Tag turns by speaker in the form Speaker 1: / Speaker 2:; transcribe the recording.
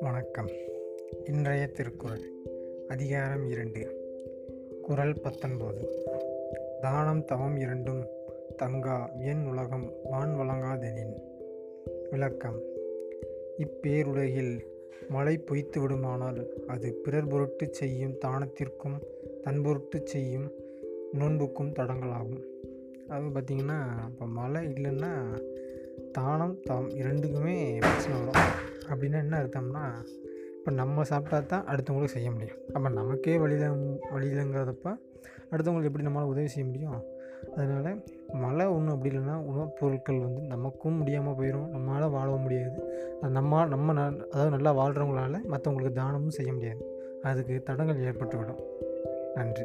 Speaker 1: வணக்கம். இன்றைய திருக்குறள் அதிகாரம் இரண்டு குரல் பத்தொன்பது. தானம் தவம் இரண்டும் தங்கா என் உலகம் வான் வழங்காதெனின். விளக்கம் இப்பேருலகில் மழை பொய்த்து விடுமானால் அது பிறர் பொருட்டு செய்யும் தானத்திற்கும் தன்பொருட்டு செய்யும் நோன்புக்கும் தடங்களாகும். அது பார்த்திங்கன்னா இப்போ மழை இல்லைன்னா தானம் தவம் இரண்டுக்குமே பிரச்சனை வரும். அப்படின்னா என்ன அர்த்தம்னா இப்போ நம்ம சாப்பிட்டா தான் அடுத்தவங்களுக்கு செய்ய முடியும். அப்போ நமக்கே வழியில் வழியிலங்கிறதப்ப அடுத்தவங்களுக்கு எப்படி நம்மளால் உதவி செய்ய முடியும்? அதனால் மழை ஒன்றும் அப்படி இல்லைன்னா உணவுப் பொருட்கள் வந்து நமக்கும் முடியாமல் போயிடும் நம்மளால் வாழவும் முடியாது. நம்ம நம்ம ந அதாவது நல்லா வாழ்கிறவங்களால மற்றவங்களுக்கு தானமும் செய்ய முடியாது. அதுக்கு தடங்கள் ஏற்பட்டுவிடும். நன்றி.